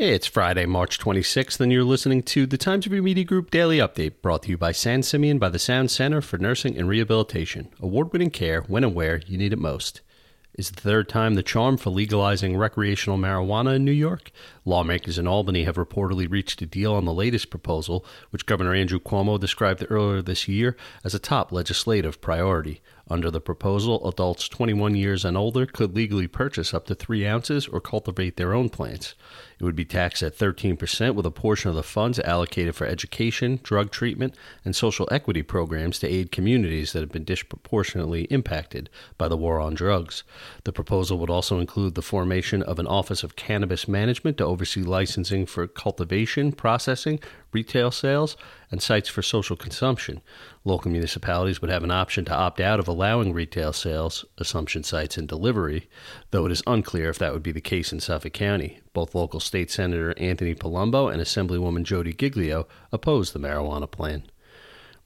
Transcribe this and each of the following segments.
It's Friday, March 26th, and you're listening to the Times Review Media Group Daily Update, brought to you by San Simeon by the Sound Center for Nursing and Rehabilitation. Award winning care when and where you need it most is the third time the charm for legalizing recreational marijuana in New York. Lawmakers in Albany have reportedly reached a deal on the latest proposal, which Governor Andrew Cuomo described earlier this year as a top legislative priority. Under the proposal, adults 21 years and older could legally purchase up to three ounces or cultivate their own plants. It would be taxed at 13%, with a portion of the funds allocated for education, drug treatment, and social equity programs to aid communities that have been disproportionately impacted by the war on drugs. The proposal would also include the formation of an Office of Cannabis Management to oversee licensing for cultivation, processing, retail sales, and sites for social consumption. Local municipalities would have an option to opt out of allowing retail sales, consumption sites, and delivery, though it is unclear if that would be the case in Suffolk County. Both local state senator Anthony Palumbo and Assemblywoman Jodi Giglio opposed the marijuana plan.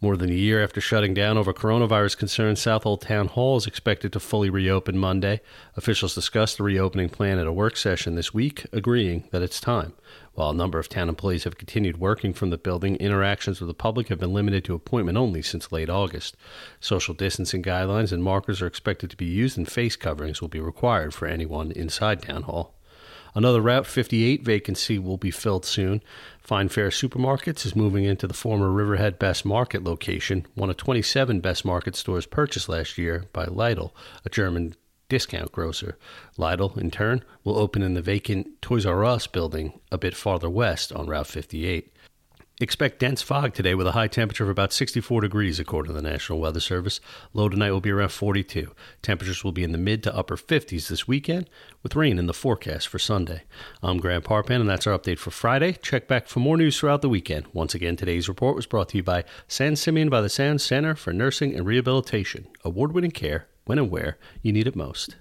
More than a year after shutting down over coronavirus concerns, Southold Town Hall is expected to fully reopen Monday. Officials discussed the reopening plan at a work session this week, agreeing that it's time. While a number of town employees have continued working from the building, interactions with the public have been limited to appointment only since late August. Social distancing guidelines and markers are expected to be used, and face coverings will be required for anyone inside Town Hall. Another Route 58 vacancy will be filled soon. Fine Fare Supermarkets is moving into the former Riverhead Best Market location, one of 27 Best Market stores purchased last year by Lidl, a German discount grocer. Lidl, in turn, will open in the vacant Toys R Us building a bit farther west on Route 58. Expect dense fog today with a high temperature of about 64 degrees, according to the National Weather Service. Low tonight will be around 42. Temperatures will be in the mid to upper 50s this weekend, with rain in the forecast for Sunday. I'm Grant Parpan, and that's our update for Friday. Check back for more news throughout the weekend. Once again, today's report was brought to you by San Simeon by the Sound Center for Nursing and Rehabilitation. Award winning care when and where you need it most.